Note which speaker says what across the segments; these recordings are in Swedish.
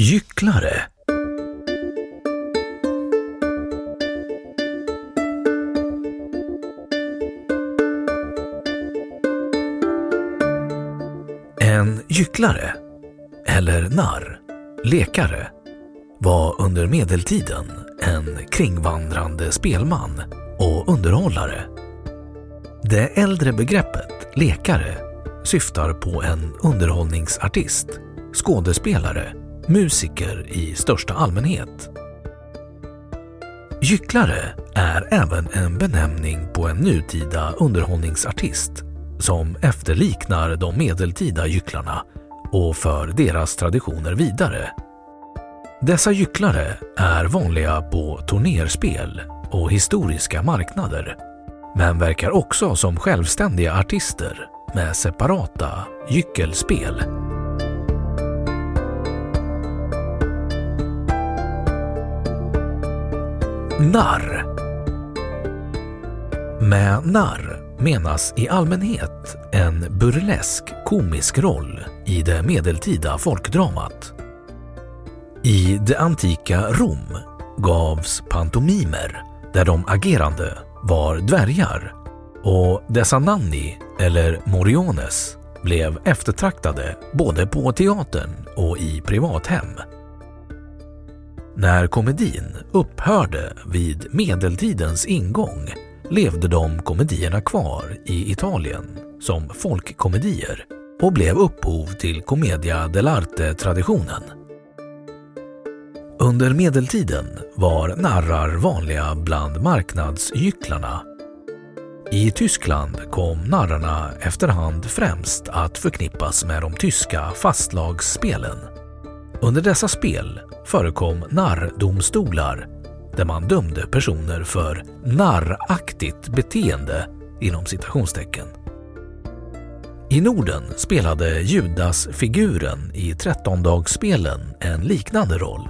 Speaker 1: Gycklare En gycklare, eller narr, lekare, var under medeltiden en kringvandrande spelman och underhållare. Det äldre begreppet lekare syftar på en underhållningsartist, skådespelare, musiker i största allmänhet. Gycklare är även en benämning på en nutida underhållningsartist som efterliknar de medeltida gycklarna och för deras traditioner vidare. Dessa gycklare är vanliga på turnerspel och historiska marknader, men verkar också som självständiga artister med separata gyckelspel. Narr Med narr menas i allmänhet en burlesk komisk roll i det medeltida folkdramat. I det antika Rom gavs pantomimer där de agerande var dvärgar och dessa nanni, eller moriones, blev eftertraktade både på teatern och i privathem. När komedin upphörde vid medeltidens ingång levde de komedierna kvar i Italien som folkkomedier och blev upphov till commedia dell'arte-traditionen. Under medeltiden var narrar vanliga bland marknadsgycklarna. I Tyskland kom narrarna efterhand främst att förknippas med de tyska fastlagsspelen. Under dessa spel förekom narrdomstolar där man dömde personer för narraktigt beteende inom citationstecken. I Norden spelade Judas-figuren i trettondagsspelen en liknande roll.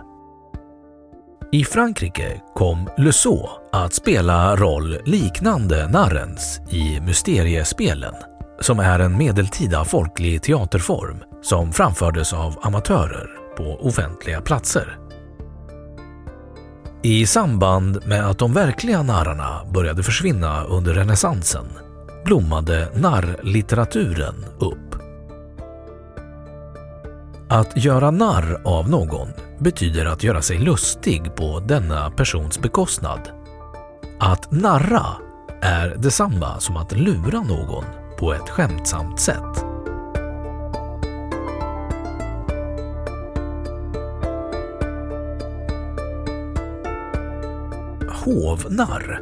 Speaker 1: I Frankrike kom Lusseau att spela roll liknande narrens i Mysteriespelen, som är en medeltida folklig teaterform som framfördes av amatörer på offentliga platser. I samband med att de verkliga narrarna började försvinna under renässansen blommade narrlitteraturen upp. Att göra narr av någon betyder att göra sig lustig på denna persons bekostnad. Att narra är detsamma som att lura någon på ett skämtsamt sätt. Hovnarr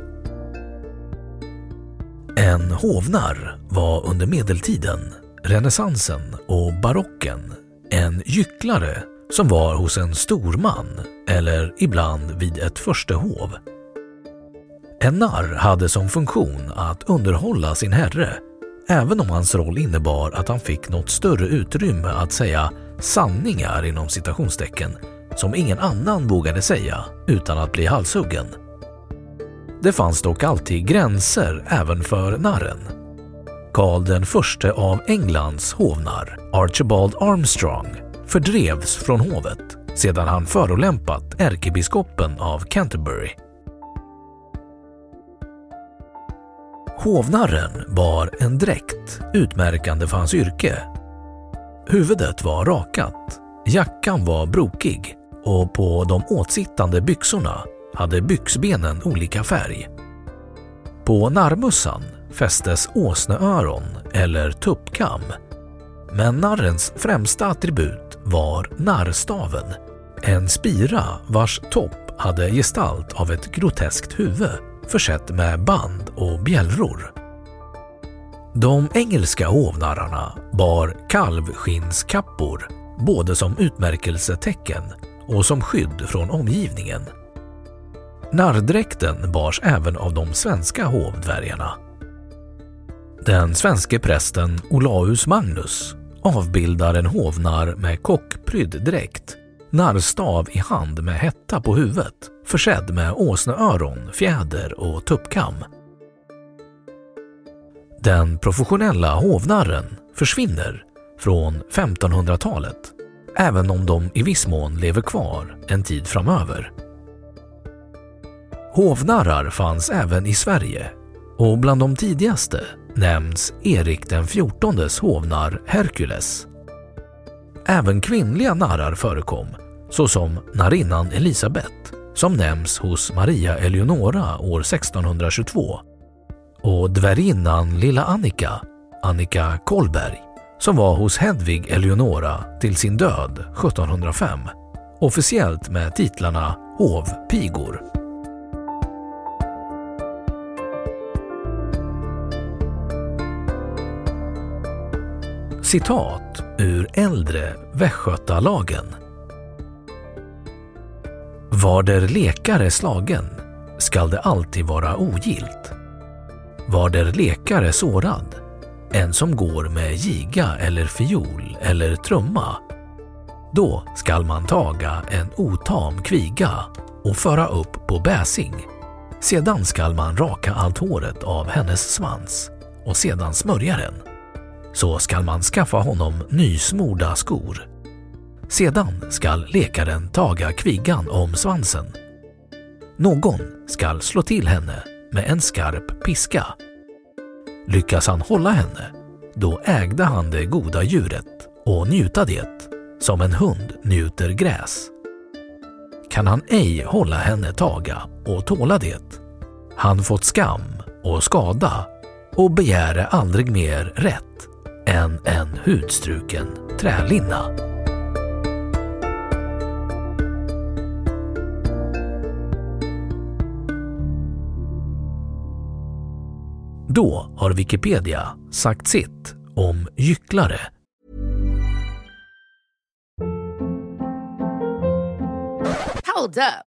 Speaker 1: En hovnarr var under medeltiden, renässansen och barocken en gycklare som var hos en storman eller ibland vid ett förstehov. En narr hade som funktion att underhålla sin herre även om hans roll innebar att han fick något större utrymme att säga sanningar inom citationstecken som ingen annan vågade säga utan att bli halshuggen. Det fanns dock alltid gränser även för narren. Karl den förste av Englands hovnar, Archibald Armstrong, fördrevs från hovet sedan han förolämpat ärkebiskopen av Canterbury. Hovnarren bar en dräkt utmärkande för hans yrke. Huvudet var rakat, jackan var brokig och på de åtsittande byxorna hade byxbenen olika färg. På narmussan fästes åsneöron eller tuppkam. Men narrens främsta attribut var narrstaven, en spira vars topp hade gestalt av ett groteskt huvud försett med band och bjällror. De engelska hovnarrarna bar kalvskinnskappor både som utmärkelsetecken och som skydd från omgivningen. Narrdräkten bars även av de svenska hovdvärgarna. Den svenske prästen Olaus Magnus avbildar en hovnar med kockprydd dräkt, narrstav i hand med hetta på huvudet, försedd med åsneöron, fjäder och tuppkam. Den professionella hovnarren försvinner från 1500-talet, även om de i viss mån lever kvar en tid framöver. Hovnarrar fanns även i Sverige och bland de tidigaste nämns Erik den XIVs hovnar Herkules. Även kvinnliga narrar förekom, såsom narinnan Elisabet som nämns hos Maria Eleonora år 1622 och dvärginnan Lilla Annika, Annika Kolberg, som var hos Hedvig Eleonora till sin död 1705, officiellt med titlarna hovpigor. Citat ur äldre Västgötalagen. Var der lekare slagen skall det alltid vara ogilt. Var der lekare sårad, en som går med giga eller fiol eller trumma, då skall man taga en otam kviga och föra upp på bäsing. Sedan skall man raka allt håret av hennes svans och sedan smörja den så skall man skaffa honom nysmorda skor. Sedan skall lekaren taga kvigan om svansen. Någon skall slå till henne med en skarp piska. Lyckas han hålla henne, då ägde han det goda djuret och njuta det, som en hund njuter gräs. Kan han ej hålla henne taga och tåla det, han fått skam och skada och begäre aldrig mer rätt än en hudstruken trälinna. Då har Wikipedia sagt sitt om gycklare.
Speaker 2: Hold up.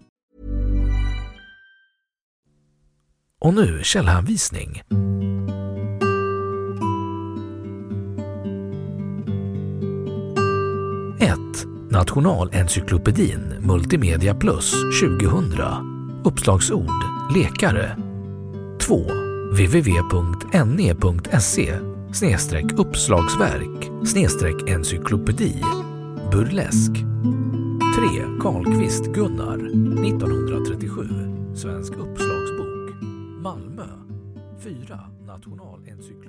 Speaker 1: Och nu källhänvisning. Nationalencyklopedin Multimedia Plus 2000 Uppslagsord. Lekare. 2. www.ne.se e e uppslagsverk encyklopedi. Burlesk. 3. Karlqvist Gunnar 1937 Svensk upp Malmö 4. Nationalencyklopedin